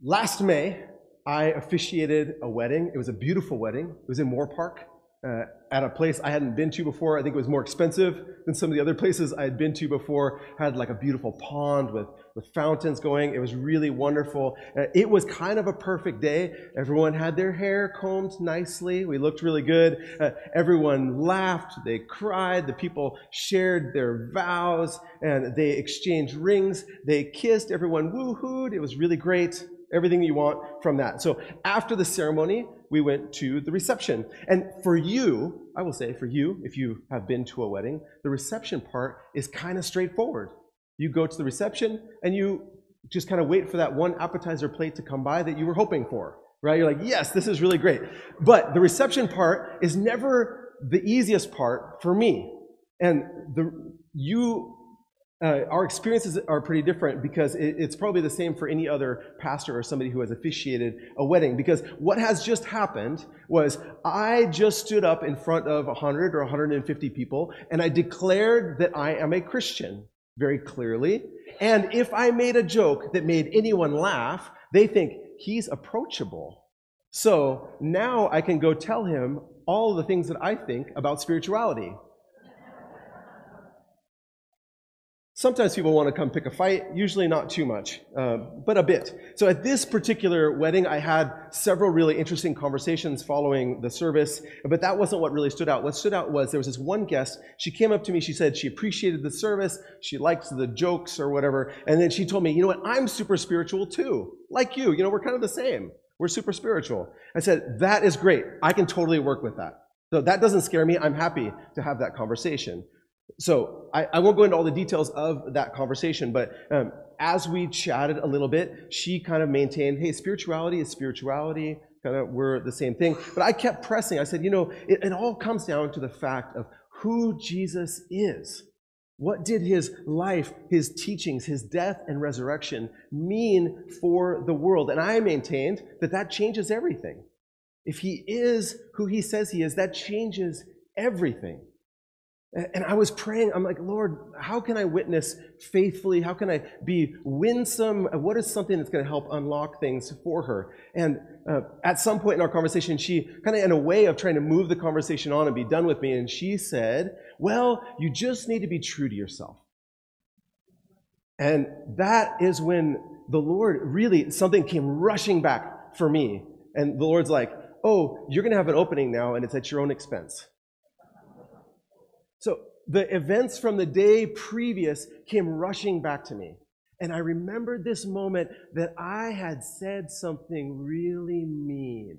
Last May, I officiated a wedding. It was a beautiful wedding. It was in Moorpark uh, at a place I hadn't been to before. I think it was more expensive than some of the other places I had been to before. Had like a beautiful pond with, with fountains going. It was really wonderful. Uh, it was kind of a perfect day. Everyone had their hair combed nicely. We looked really good. Uh, everyone laughed. They cried. The people shared their vows and they exchanged rings. They kissed. Everyone woohooed. It was really great everything you want from that. So after the ceremony, we went to the reception. And for you, I will say, for you, if you have been to a wedding, the reception part is kind of straightforward. You go to the reception and you just kind of wait for that one appetizer plate to come by that you were hoping for, right? You're like, yes, this is really great. But the reception part is never the easiest part for me. And the, you Uh, our experiences are pretty different because it, it's probably the same for any other pastor or somebody who has officiated a wedding. Because what has just happened was I just stood up in front of 100 or 150 people and I declared that I am a Christian very clearly. And if I made a joke that made anyone laugh, they think he's approachable. So now I can go tell him all the things that I think about spirituality. Sometimes people want to come pick a fight, usually not too much, uh, but a bit. So at this particular wedding, I had several really interesting conversations following the service, but that wasn't what really stood out. What stood out was there was this one guest, she came up to me, she said she appreciated the service, she liked the jokes or whatever, and then she told me, you know what, I'm super spiritual too, like you, you know, we're kind of the same. We're super spiritual. I said, that is great. I can totally work with that. So that doesn't scare me. I'm happy to have that conversation. So I, I, won't go into all the details of that conversation, but um, as we chatted a little bit, she kind of maintained, hey, spirituality is spirituality, kind of we're the same thing. But I kept pressing. I said, you know, it, it all comes down to the fact of who Jesus is. What did his life, his teachings, his death and resurrection mean for the world? And I maintained that that changes everything. If he is who he says he is, that changes everything. And I was praying, I'm like, Lord, how can I witness faithfully? How can I be winsome? What is something that's going to help unlock things for her? And uh, at some point in our conversation, she kind of, in a way of trying to move the conversation on and be done with me, and she said, Well, you just need to be true to yourself. And that is when the Lord really, something came rushing back for me. And the Lord's like, Oh, you're going to have an opening now, and it's at your own expense. So the events from the day previous came rushing back to me. And I remembered this moment that I had said something really mean,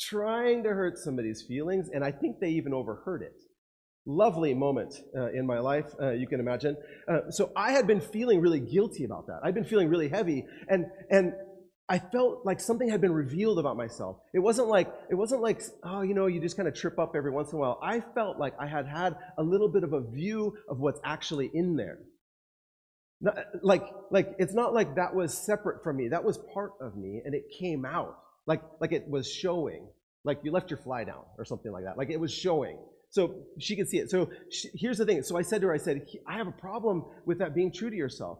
trying to hurt somebody's feelings, and I think they even overheard it. Lovely moment uh, in my life, uh, you can imagine. Uh, so I had been feeling really guilty about that. I'd been feeling really heavy, and and I felt like something had been revealed about myself. It wasn't like it wasn't like oh, you know, you just kind of trip up every once in a while. I felt like I had had a little bit of a view of what's actually in there. Not, like like it's not like that was separate from me. That was part of me, and it came out like like it was showing. Like you left your fly down or something like that. Like it was showing. So she could see it. So she, here's the thing. So I said to her, I said, I have a problem with that being true to yourself.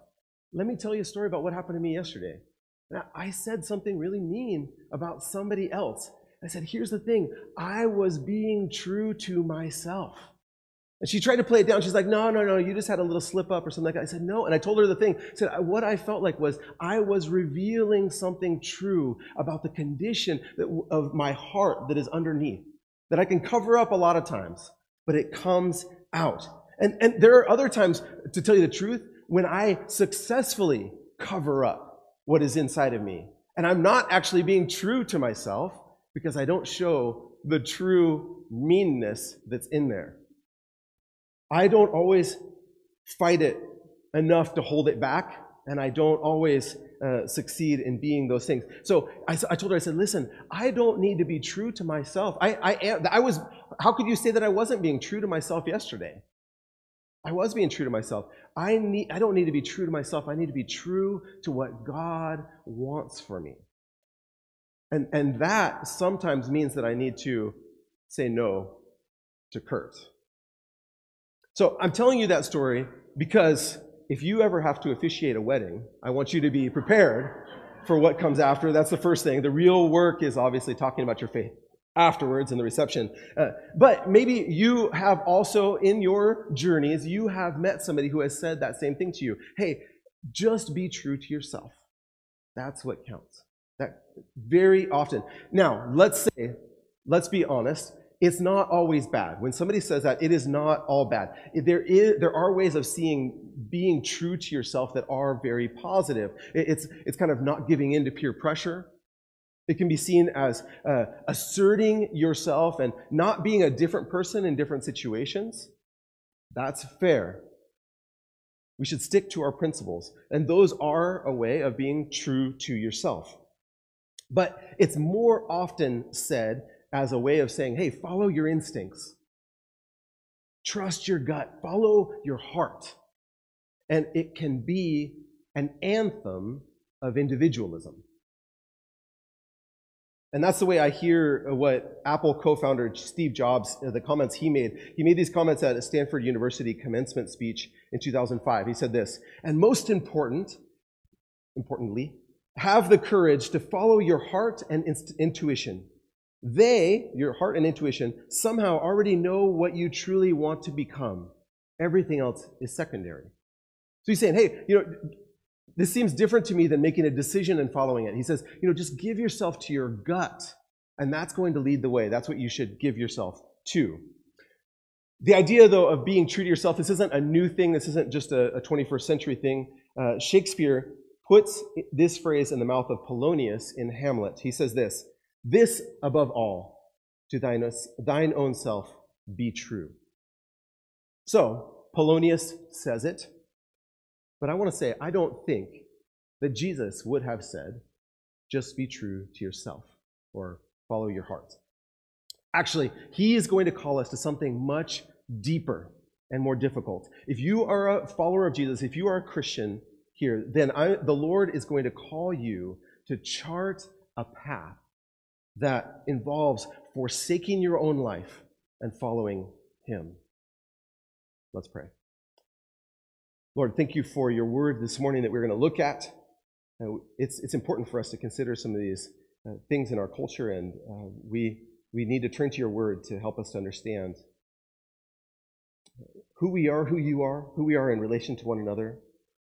Let me tell you a story about what happened to me yesterday. Now, I said something really mean about somebody else. I said, here's the thing I was being true to myself. And she tried to play it down. She's like, no, no, no, you just had a little slip up or something like that. I said, no. And I told her the thing. I said, what I felt like was I was revealing something true about the condition that, of my heart that is underneath, that I can cover up a lot of times, but it comes out. And, and there are other times, to tell you the truth, when I successfully cover up what is inside of me. And I'm not actually being true to myself because I don't show the true meanness that's in there. I don't always fight it enough to hold it back, and I don't always uh, succeed in being those things. So I, I, told her, I said, listen, I don't need to be true to myself. I, I, am, I was, how could you say that I wasn't being true to myself yesterday? I was being true to myself. I, need, I don't need to be true to myself. I need to be true to what God wants for me. And, and that sometimes means that I need to say no to Kurt. So I'm telling you that story because if you ever have to officiate a wedding, I want you to be prepared for what comes after. That's the first thing. The real work is obviously talking about your faith afterwards in the reception. Uh, but maybe you have also in your journeys, you have met somebody who has said that same thing to you. Hey, just be true to yourself. That's what counts. That very often. Now, let's say, let's be honest, it's not always bad. When somebody says that, it is not all bad. There, is, there are ways of seeing being true to yourself that are very positive. It's, it's kind of not giving in to peer pressure. It can be seen as uh, asserting yourself and not being a different person in different situations. That's fair. We should stick to our principles, and those are a way of being true to yourself. But it's more often said as a way of saying, hey, follow your instincts, trust your gut, follow your heart. And it can be an anthem of individualism. And that's the way I hear what Apple co founder Steve Jobs, uh, the comments he made. He made these comments at a Stanford University commencement speech in 2005. He said this, and most important, importantly, have the courage to follow your heart and intuition. They, your heart and intuition, somehow already know what you truly want to become. Everything else is secondary. So he's saying, hey, you know, this seems different to me than making a decision and following it. He says, you know, just give yourself to your gut, and that's going to lead the way. That's what you should give yourself to. The idea, though, of being true to yourself, this isn't a new thing. This isn't just a, a 21st century thing. Uh, Shakespeare puts this phrase in the mouth of Polonius in Hamlet. He says this This above all, to thine, thine own self be true. So, Polonius says it. But I want to say, I don't think that Jesus would have said, just be true to yourself or follow your heart. Actually, he is going to call us to something much deeper and more difficult. If you are a follower of Jesus, if you are a Christian here, then I, the Lord is going to call you to chart a path that involves forsaking your own life and following Him. Let's pray. Lord, thank you for your word this morning that we're going to look at. Uh, it's, it's important for us to consider some of these uh, things in our culture, and uh, we, we need to turn to your word to help us to understand who we are, who you are, who we are in relation to one another.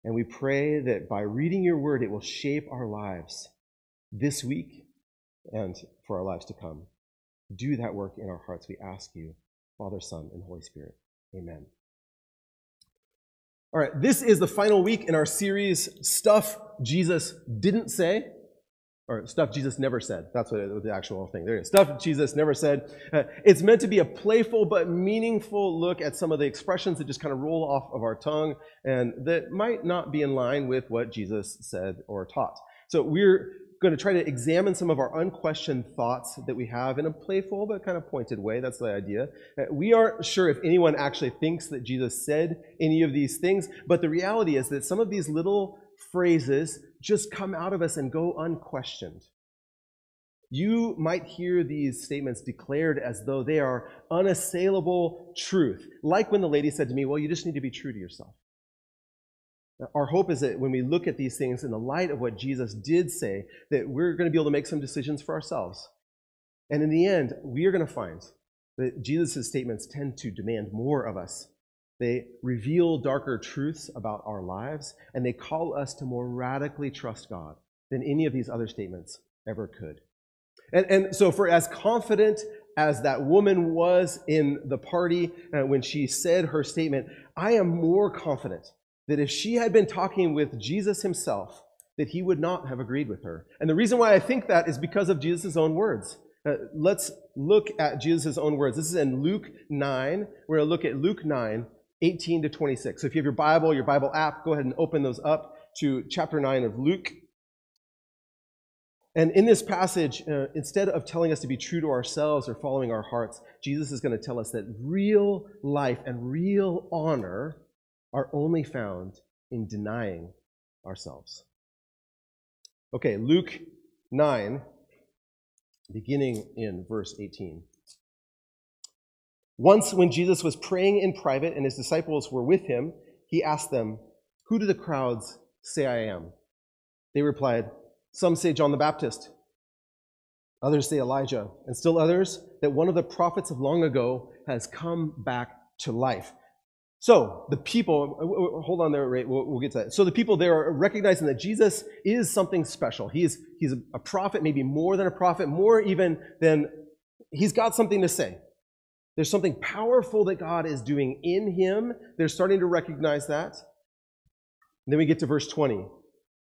And we pray that by reading your word, it will shape our lives this week and for our lives to come. Do that work in our hearts, we ask you, Father, Son, and Holy Spirit. Amen. All right, this is the final week in our series, Stuff Jesus Didn't Say, or Stuff Jesus Never Said. That's what the actual thing. There is. Stuff Jesus Never Said. Uh, it's meant to be a playful but meaningful look at some of the expressions that just kind of roll off of our tongue and that might not be in line with what Jesus said or taught. So we're going to try to examine some of our unquestioned thoughts that we have in a playful but kind of pointed way. That's the idea. Uh, we aren't sure if anyone actually thinks that Jesus said any of these things, but the reality is that some of these little phrases just come out of us and go unquestioned. You might hear these statements declared as though they are unassailable truth. Like when the lady said to me, Well, you just need to be true to yourself. Our hope is that when we look at these things in the light of what Jesus did say, that we're going to be able to make some decisions for ourselves. And in the end, we are going to find that Jesus' statements tend to demand more of us. They reveal darker truths about our lives, and they call us to more radically trust God than any of these other statements ever could. And, and so, for as confident as that woman was in the party uh, when she said her statement, I am more confident that if she had been talking with Jesus himself, that he would not have agreed with her. And the reason why I think that is because of Jesus' own words. Uh, let's look at Jesus' own words. This is in Luke 9. We're going to look at Luke 9, 18 to 26. So if you have your Bible, your Bible app, go ahead and open those up to chapter 9 of Luke. And in this passage, uh, instead of telling us to be true to ourselves or following our hearts, Jesus is going to tell us that real life and real honor are only found in denying ourselves. Okay, Luke 9, beginning in verse 18. Once, when Jesus was praying in private and his disciples were with him, he asked them, Who do the crowds say I am? They replied, Some say John the Baptist, others say Elijah, and still others that one of the prophets of long ago has come back to life. So the people, hold on there, we'll, we'll get to that. So the people there are recognizing that Jesus is something special. He is, he's a prophet, maybe more than a prophet, more even than, he's got something to say. There's something powerful that God is doing in him. They're starting to recognize that. And then we get to verse 20.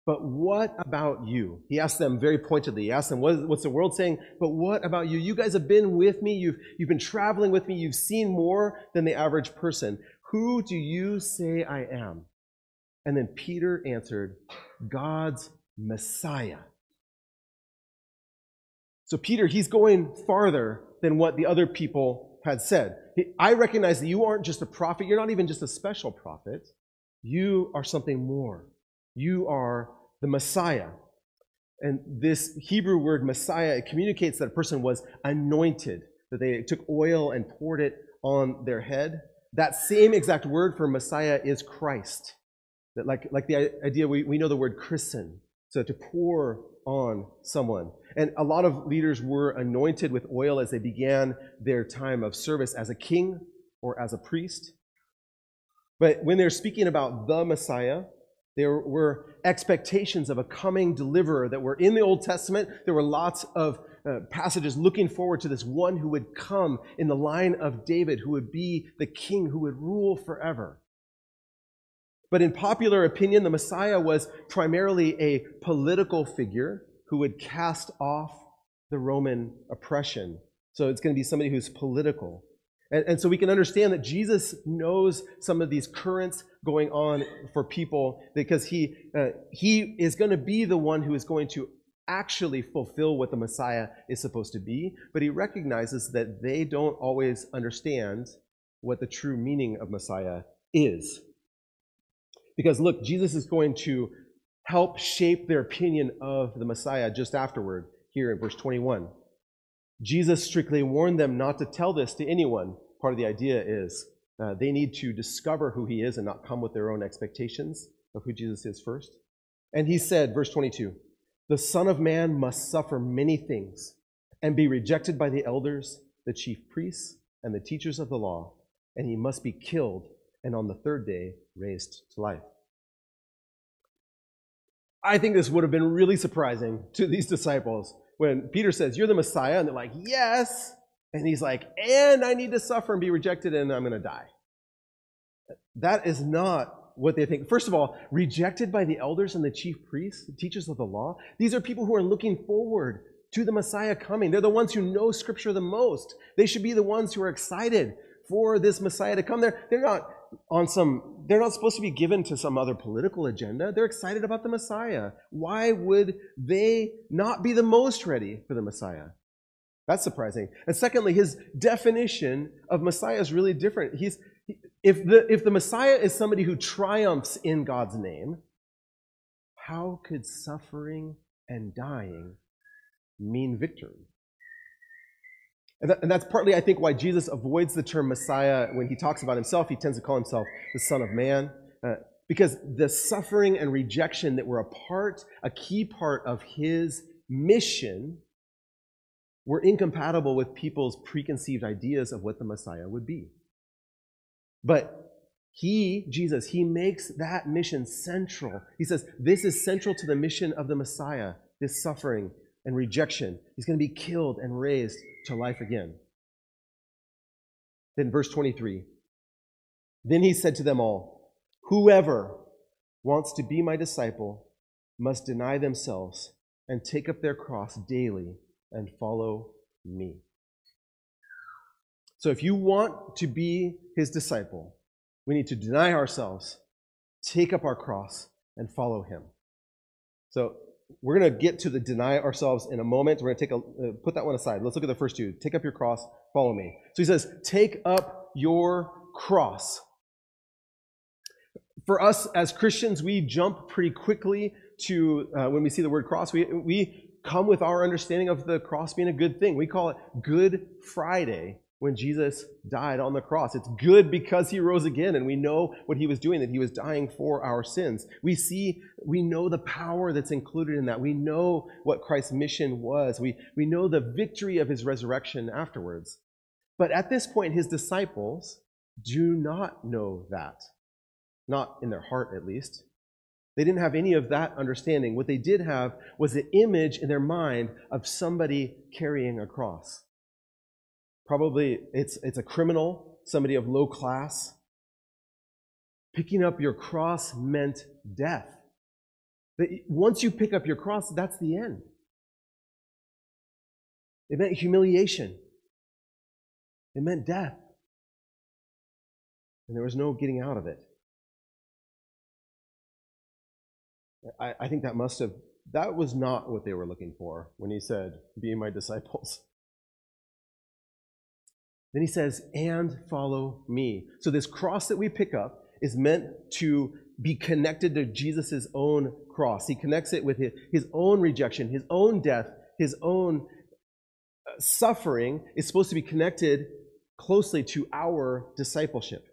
But what about you? He asked them very pointedly. He asked them, what, What's the world saying? But what about you? You guys have been with me. You've, you've been traveling with me. You've seen more than the average person. Who do you say I am? And then Peter answered, God's Messiah. So, Peter, he's going farther than what the other people had said. I recognize that you aren't just a prophet, you're not even just a special prophet. You are something more. You are the Messiah. And this Hebrew word Messiah, it communicates that a person was anointed, that they took oil and poured it on their head. That same exact word for Messiah is Christ. That like, like the idea, we, we know the word christen, so to pour on someone. And a lot of leaders were anointed with oil as they began their time of service as a king or as a priest. But when they're speaking about the Messiah, there were expectations of a coming deliverer that were in the Old Testament. There were lots of uh, passages looking forward to this one who would come in the line of David, who would be the king who would rule forever. But in popular opinion, the Messiah was primarily a political figure who would cast off the Roman oppression. So it's going to be somebody who's political. And, and, so we can understand that Jesus knows some of these currents going on for people because he, uh, he is going to be the one who is going to actually fulfill what the Messiah is supposed to be, but he recognizes that they don't always understand what the true meaning of Messiah is. Because look, Jesus is going to help shape their opinion of the Messiah just afterward, here in verse 21. Jesus strictly warned them not to tell this to anyone. Part of the idea is uh, they need to discover who he is and not come with their own expectations of who Jesus is first. And he said, verse 22, the Son of Man must suffer many things and be rejected by the elders, the chief priests, and the teachers of the law, and he must be killed and on the third day raised to life. I think this would have been really surprising to these disciples when Peter says, You're the Messiah, and they're like, Yes. And he's like, And I need to suffer and be rejected, and I'm going to die. That is not what they think. First of all, rejected by the elders and the chief priests, the teachers of the law. These are people who are looking forward to the Messiah coming. They're the ones who know Scripture the most. They should be the ones who are excited for this Messiah to come. They're, they're not on some, they're not supposed to be given to some other political agenda. They're excited about the Messiah. Why would they not be the most ready for the Messiah? That's surprising. And secondly, his definition of Messiah is really different. He's, if the, if the Messiah is somebody who triumphs in God's name, how could suffering and dying mean victory? And, that, and, that's partly, I think, why Jesus avoids the term Messiah when he talks about himself. He tends to call himself the Son of Man. Uh, because the suffering and rejection that were a part, a key part of his mission, were incompatible with people's preconceived ideas of what the Messiah would be. But he, Jesus, he makes that mission central. He says, This is central to the mission of the Messiah, this suffering and rejection. He's going to be killed and raised to life again. Then, verse 23 Then he said to them all, Whoever wants to be my disciple must deny themselves and take up their cross daily and follow me. So if you want to be his disciple, we need to deny ourselves, take up our cross, and follow him. So we're going to get to the deny ourselves in a moment. We're going to take a uh, put that one aside. Let's look at the first two. Take up your cross, follow me. So he says, "Take up your cross." For us as Christians, we jump pretty quickly to uh, when we see the word cross. We we come with our understanding of the cross being a good thing. We call it Good Friday when Jesus died on the cross. It's good because he rose again, and we know what he was doing, that he was dying for our sins. We see, we know the power that's included in that. We know what Christ's mission was. We, we know the victory of his resurrection afterwards. But at this point, his disciples do not know that. Not in their heart, at least. They didn't have any of that understanding. What they did have was the image in their mind of somebody carrying a cross. Probably it's, it's a criminal, somebody of low class. Picking up your cross meant death. Once you pick up your cross, that's the end. It meant humiliation. It meant death. And there was no getting out of it. I, I think that must have, that was not what they were looking for when he said, Be my disciples. Then he says, and follow me. So this cross that we pick up is meant to be connected to Jesus' own cross. He connects it with his, own rejection, his own death, his own uh, suffering is supposed to be connected closely to our discipleship.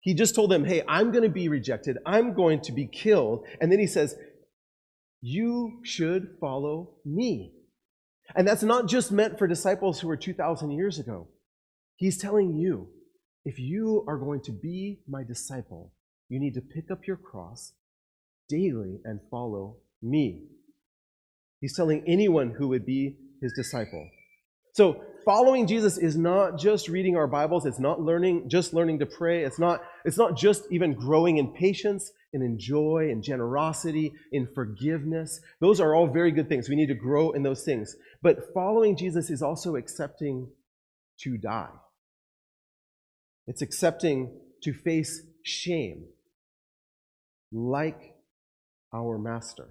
He just told them, hey, I'm going to be rejected. I'm going to be killed. And then he says, you should follow me. And that's not just meant for disciples who were 2,000 years ago. He's telling you, if you are going to be my disciple, you need to pick up your cross daily and follow me. He's telling anyone who would be his disciple. So, following Jesus is not just reading our Bibles, it's not learning just learning to pray, it's not it's not just even growing in patience and in joy and generosity, in forgiveness. Those are all very good things. We need to grow in those things. But following Jesus is also accepting to die. It's accepting to face shame like our master.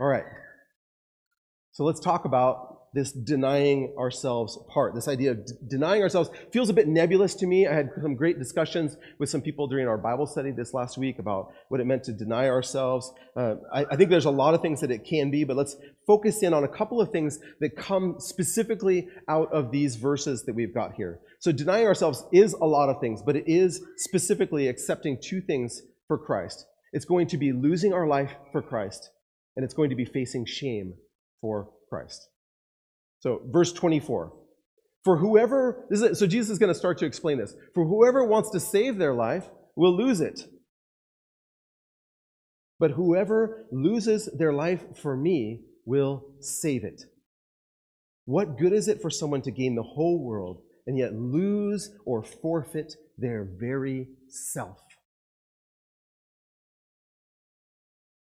All right. So let's talk about this denying ourselves part. This idea of d- denying ourselves feels a bit nebulous to me. I had some great discussions with some people during our Bible study this last week about what it meant to deny ourselves. Uh, I, I think there's a lot of things that it can be, but let's focus in on a couple of things that come specifically out of these verses that we've got here. So denying ourselves is a lot of things, but it is specifically accepting two things for Christ. It's going to be losing our life for Christ, and it's going to be facing shame for Christ. So, verse 24. For whoever, is, so Jesus is going to start to explain this. For whoever wants to save their life will lose it. But whoever loses their life for me will save it. What good is it for someone to gain the whole world and yet lose or forfeit their very self?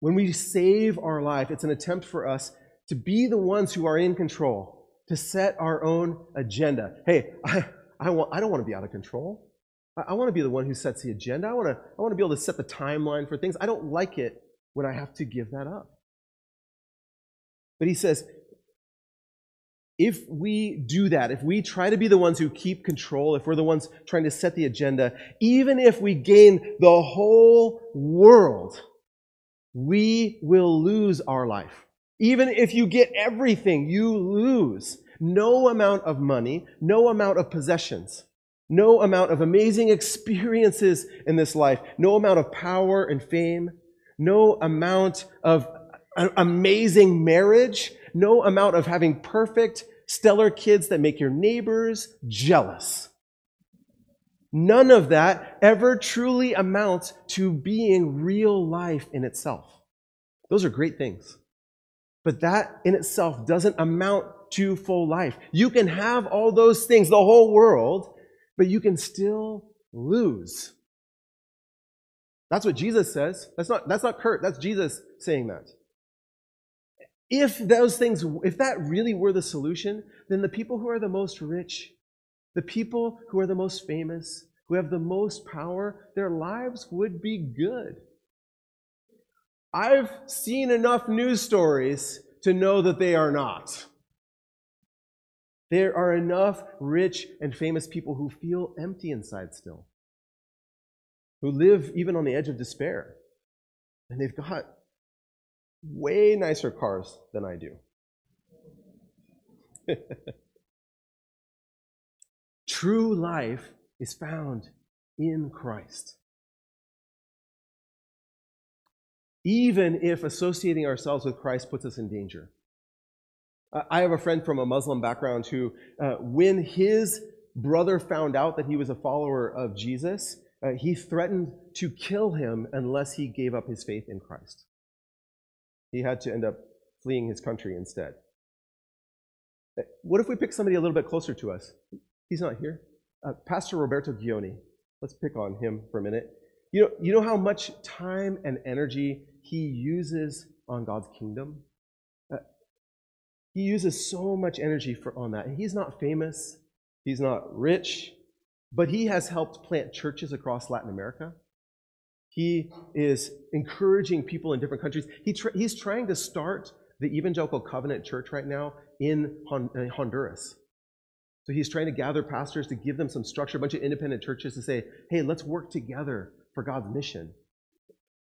When we save our life, it's an attempt for us to be the ones who are in control, to set our own agenda. Hey, I, I, want, I don't want to be out of control. I, I want to be the one who sets the agenda. I want, to, I want to be able to set the timeline for things. I don't like it when I have to give that up. But he says, if we do that, if we try to be the ones who keep control, if we're the ones trying to set the agenda, even if we gain the whole world, we will lose our life. Even if you get everything, you lose. No amount of money, no amount of possessions, no amount of amazing experiences in this life, no amount of power and fame, no amount of amazing marriage, no amount of having perfect, stellar kids that make your neighbors jealous. None of that ever truly amounts to being real life in itself. Those are great things. But that in itself doesn't amount to full life. You can have all those things, the whole world, but you can still lose. That's what Jesus says. That's not, that's not Kurt, that's Jesus saying that. If those things, if that really were the solution, then the people who are the most rich, the people who are the most famous, who have the most power, their lives would be good. I've seen enough news stories to know that they are not. There are enough rich and famous people who feel empty inside still, who live even on the edge of despair. And they've got way nicer cars than I do. True life is found in Christ. Even if associating ourselves with Christ puts us in danger. I have a friend from a Muslim background who, uh, when his brother found out that he was a follower of Jesus, uh, he threatened to kill him unless he gave up his faith in Christ. He had to end up fleeing his country instead. Uh, what if we pick somebody a little bit closer to us? He's not here. Uh, Pastor Roberto Gioni. Let's pick on him for a minute. You know, you know how much time and energy he uses on God's kingdom? He uses so much energy for, on that. And he's not famous, he's not rich, but he has helped plant churches across Latin America. He is encouraging people in different countries. He he's trying to start the Evangelical Covenant Church right now in Honduras. So he's trying to gather pastors to give them some structure, a bunch of independent churches to say, hey, let's work together for God's mission.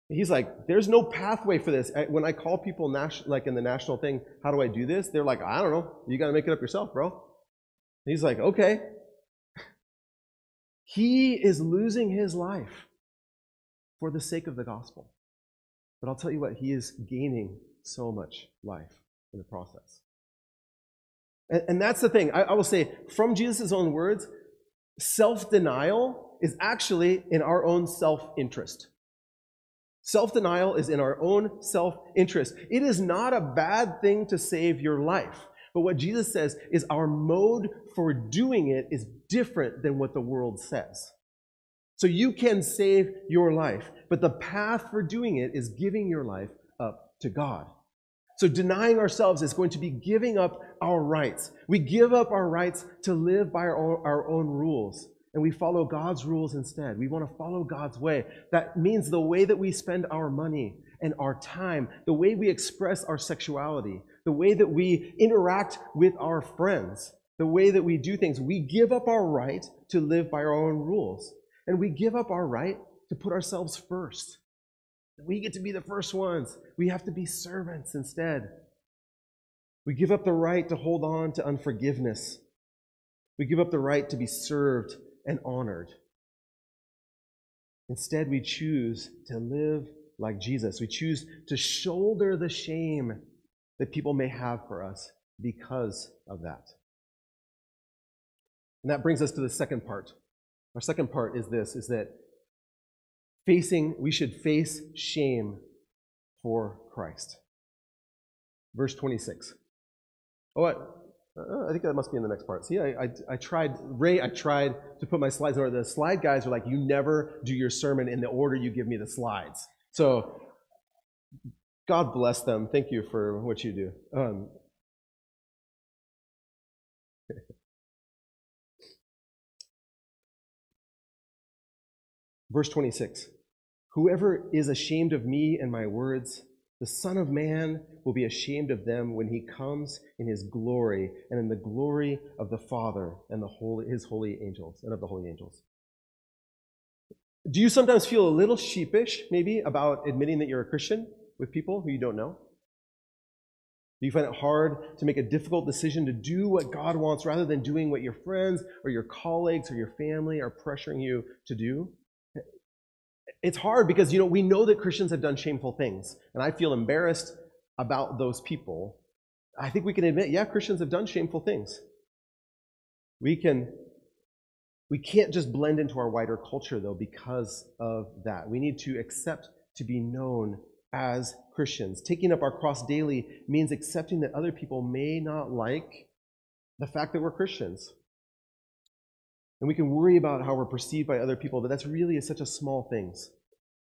He's like, there's no pathway for this. Eh, when I call people like in the national thing, how do I do this? They're like, I don't know. You got to make it up yourself, bro. He's like, okay. He is losing his life for the sake of the gospel. But I'll tell you what, he is gaining so much life in the process. And, and that's the thing. I, I will say, from Jesus' own words, self denial is actually in our own self interest. Self denial is in our own self interest. It is not a bad thing to save your life. But what Jesus says is our mode for doing it is different than what the world says. So you can save your life, but the path for doing it is giving your life up to God. So denying ourselves is going to be giving up our rights. We give up our rights to live by our own, our own rules, and we follow God's rules instead. We want to follow God's way. That means the way that we spend our money and our time, the way we express our sexuality, the way that we interact with our friends, the way that we do things. We give up our right to live by our own rules, and we give up our right to put ourselves first. We get to be the first ones. We have to be servants instead. We give up the right to hold on to unforgiveness. We give up the right to be served and honored. Instead, we choose to live like Jesus. We choose to shoulder the shame that people may have for us because of that. And that brings us to the second part. Our second part is this is that facing, we should face shame for Christ. Verse 26. Oh, I, uh, think that must be in the next part. See, I, I, I, tried, Ray, I tried to put my slides in order. The slide guys are like, you never do your sermon in the order you give me the slides. So, God bless them. Thank you for what you do. Um, Verse 26 Whoever is ashamed of me and my words, the Son of Man will be ashamed of them when he comes in his glory and in the glory of the Father and the holy, his holy angels and of the holy angels. Do you sometimes feel a little sheepish, maybe, about admitting that you're a Christian with people who you don't know? Do you find it hard to make a difficult decision to do what God wants rather than doing what your friends or your colleagues or your family are pressuring you to do? It's hard because, you know, we know that Christians have done shameful things, and I feel embarrassed about those people. I think we can admit, yeah, Christians have done shameful things. We can we can't just blend into our wider culture though because of that. We need to accept to be known as Christians. Taking up our cross daily means accepting that other people may not like the fact that we're Christians. And we can worry about how we're perceived by other people, but that's really such a small things.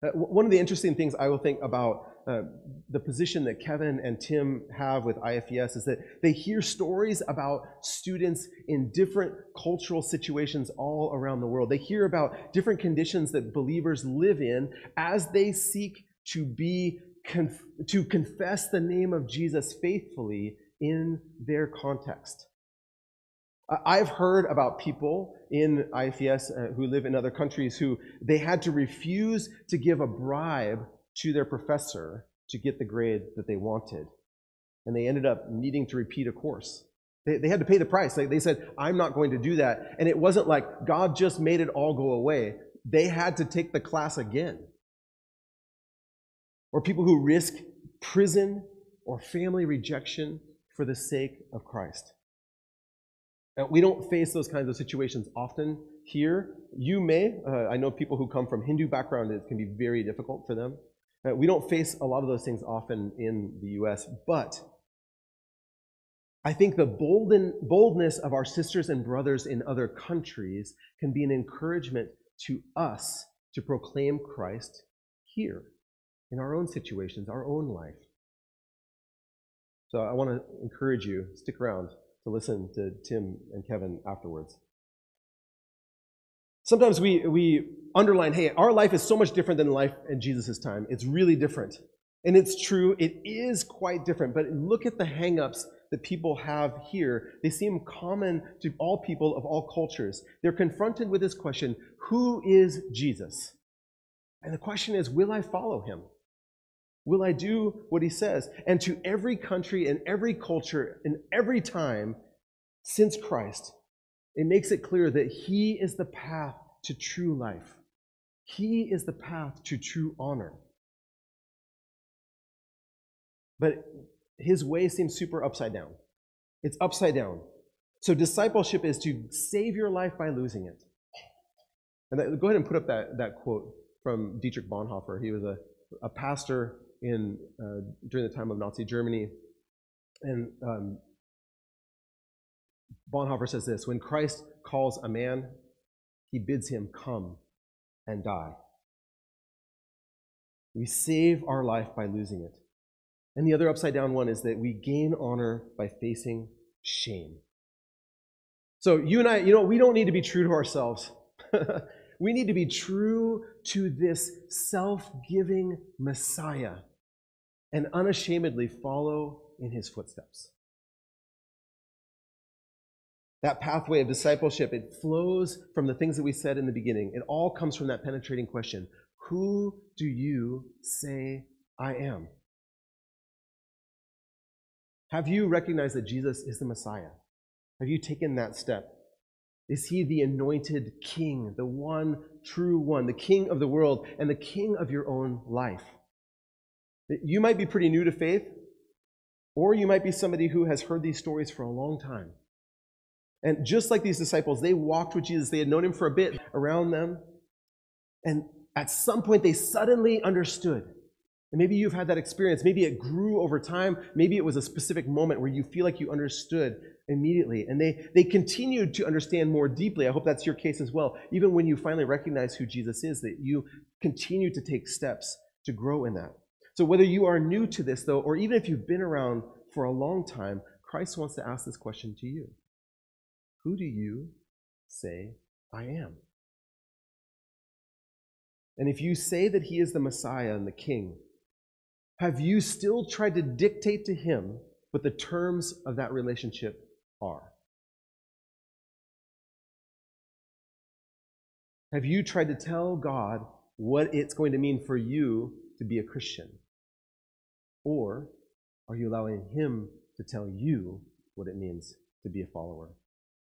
Uh, one of the interesting things I will think about uh, the position that Kevin and Tim have with IFES is that they hear stories about students in different cultural situations all around the world. They hear about different conditions that believers live in as they seek to be conf- to confess the name of Jesus faithfully in their context. I've heard about people in IFES uh, who live in other countries who they had to refuse to give a bribe to their professor to get the grade that they wanted. And they ended up needing to repeat a course. They, they had to pay the price. Like they said, I'm not going to do that. And it wasn't like God just made it all go away. They had to take the class again. Or people who risk prison or family rejection for the sake of Christ. We don't face those kinds of situations often here. You may. Uh, I know people who come from Hindu background, it can be very difficult for them. Uh, we don't face a lot of those things often in the U.S., but I think the bolden, boldness of our sisters and brothers in other countries can be an encouragement to us to proclaim Christ here in our own situations, our own life. So I want to encourage you, stick around to listen to Tim and Kevin afterwards. Sometimes we, we underline, hey, our life is so much different than life in Jesus' time. It's really different. And it's true, it is quite different. But look at the hangups that people have here. They seem common to all people of all cultures. They're confronted with this question Who is Jesus? And the question is, will I follow him? Will I do what he says? And to every country and every culture and every time since Christ, it makes it clear that he is the path to true life. He is the path to true honor. But his way seems super upside down. It's upside down. So discipleship is to save your life by losing it. And that, go ahead and put up that, that quote from Dietrich Bonhoeffer. He was a, a pastor in, uh, during the time of Nazi Germany. And um, Bonhoeffer says this When Christ calls a man, he bids him come and die. We save our life by losing it. And the other upside down one is that we gain honor by facing shame. So you and I, you know, we don't need to be true to ourselves. we need to be true to this self giving Messiah and unashamedly follow in his footsteps. That pathway of discipleship, it flows from the things that we said in the beginning. It all comes from that penetrating question Who do you say I am? Have you recognized that Jesus is the Messiah? Have you taken that step? Is he the anointed king, the one true one, the king of the world, and the king of your own life? You might be pretty new to faith, or you might be somebody who has heard these stories for a long time. And just like these disciples, they walked with Jesus, they had known him for a bit around them, and at some point they suddenly understood and maybe you've had that experience. Maybe it grew over time. Maybe it was a specific moment where you feel like you understood immediately. And they, they continued to understand more deeply. I hope that's your case as well. Even when you finally recognize who Jesus is, that you continue to take steps to grow in that. So whether you are new to this, though, or even if you've been around for a long time, Christ wants to ask this question to you Who do you say I am? And if you say that he is the Messiah and the King, have you still tried to dictate to him what the terms of that relationship are? Have you tried to tell God what it's going to mean for you to be a Christian? Or are you allowing Him to tell you what it means to be a follower?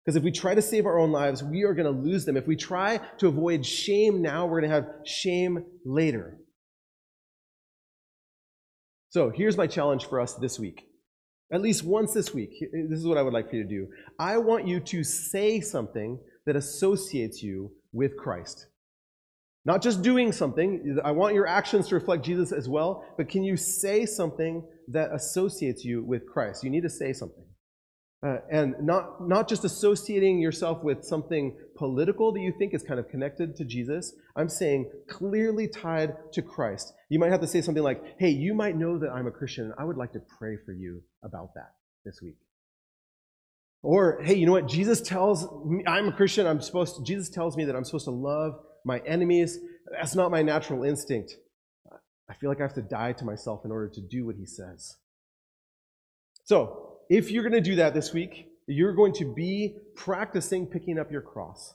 Because if we try to save our own lives, we are going to lose them. If we try to avoid shame now, we're going to have shame later. So here's my challenge for us this week. At least once this week, this is what I would like for you to do. I want you to say something that associates you with Christ. Not just doing something, I want your actions to reflect Jesus as well, but can you say something that associates you with Christ? You need to say something. Uh, and not, not just associating yourself with something political that you think is kind of connected to Jesus. I'm saying clearly tied to Christ. You might have to say something like, hey, you might know that I'm a Christian, and I would like to pray for you about that this week. Or, hey, you know what? Jesus tells me I'm a Christian. I'm supposed to, Jesus tells me that I'm supposed to love my enemies. That's not my natural instinct. I feel like I have to die to myself in order to do what he says. So, if you're going to do that this week, you're going to be practicing picking up your cross.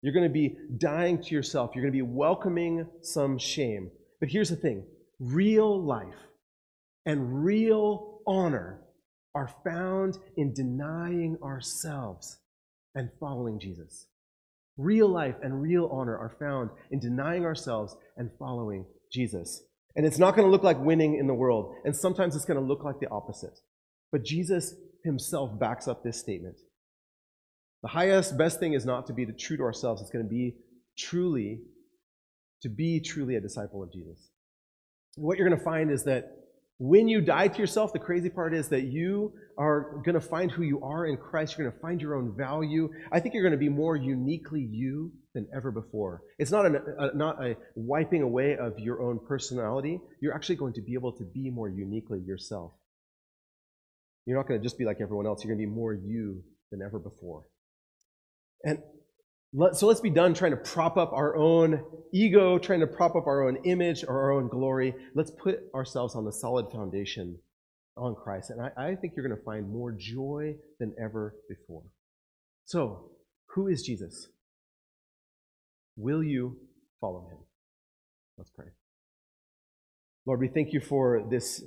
You're going to be dying to yourself. You're going to be welcoming some shame. But here's the thing real life and real honor are found in denying ourselves and following Jesus. Real life and real honor are found in denying ourselves and following Jesus. And it's not going to look like winning in the world, and sometimes it's going to look like the opposite. But Jesus himself backs up this statement. The highest, best thing is not to be true to ourselves, it's going to be truly, to be truly a disciple of Jesus. What you're going to find is that when you die to yourself, the crazy part is that you are going to find who you are in Christ. You're going to find your own value. I think you're going to be more uniquely you than ever before. It's not, an, a, not a wiping away of your own personality. You're actually going to be able to be more uniquely yourself. You're not going to just be like everyone else. You're going to be more you than ever before. And so let's be done trying to prop up our own ego, trying to prop up our own image or our own glory. Let's put ourselves on the solid foundation on Christ. And I, I think you're going to find more joy than ever before. So, who is Jesus? Will you follow him? Let's pray. Lord, we thank you for this,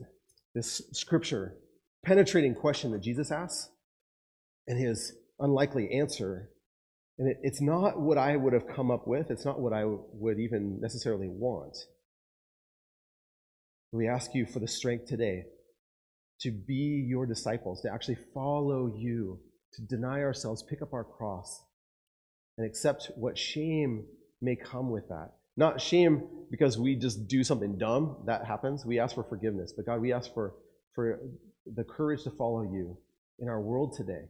this scripture penetrating question that Jesus asks and his unlikely answer and it, it's not what I would have come up with, it's not what I would even necessarily want. We ask you for the strength today to be your disciples, to actually follow you, to deny ourselves, pick up our cross, and accept what shame may come with that. Not shame because we just do something dumb, that happens. We ask for forgiveness. But God, we ask for, for the courage to follow you in our world today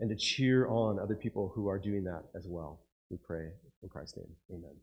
and to cheer on other people who are doing that as well. We pray in Christ's name. Amen.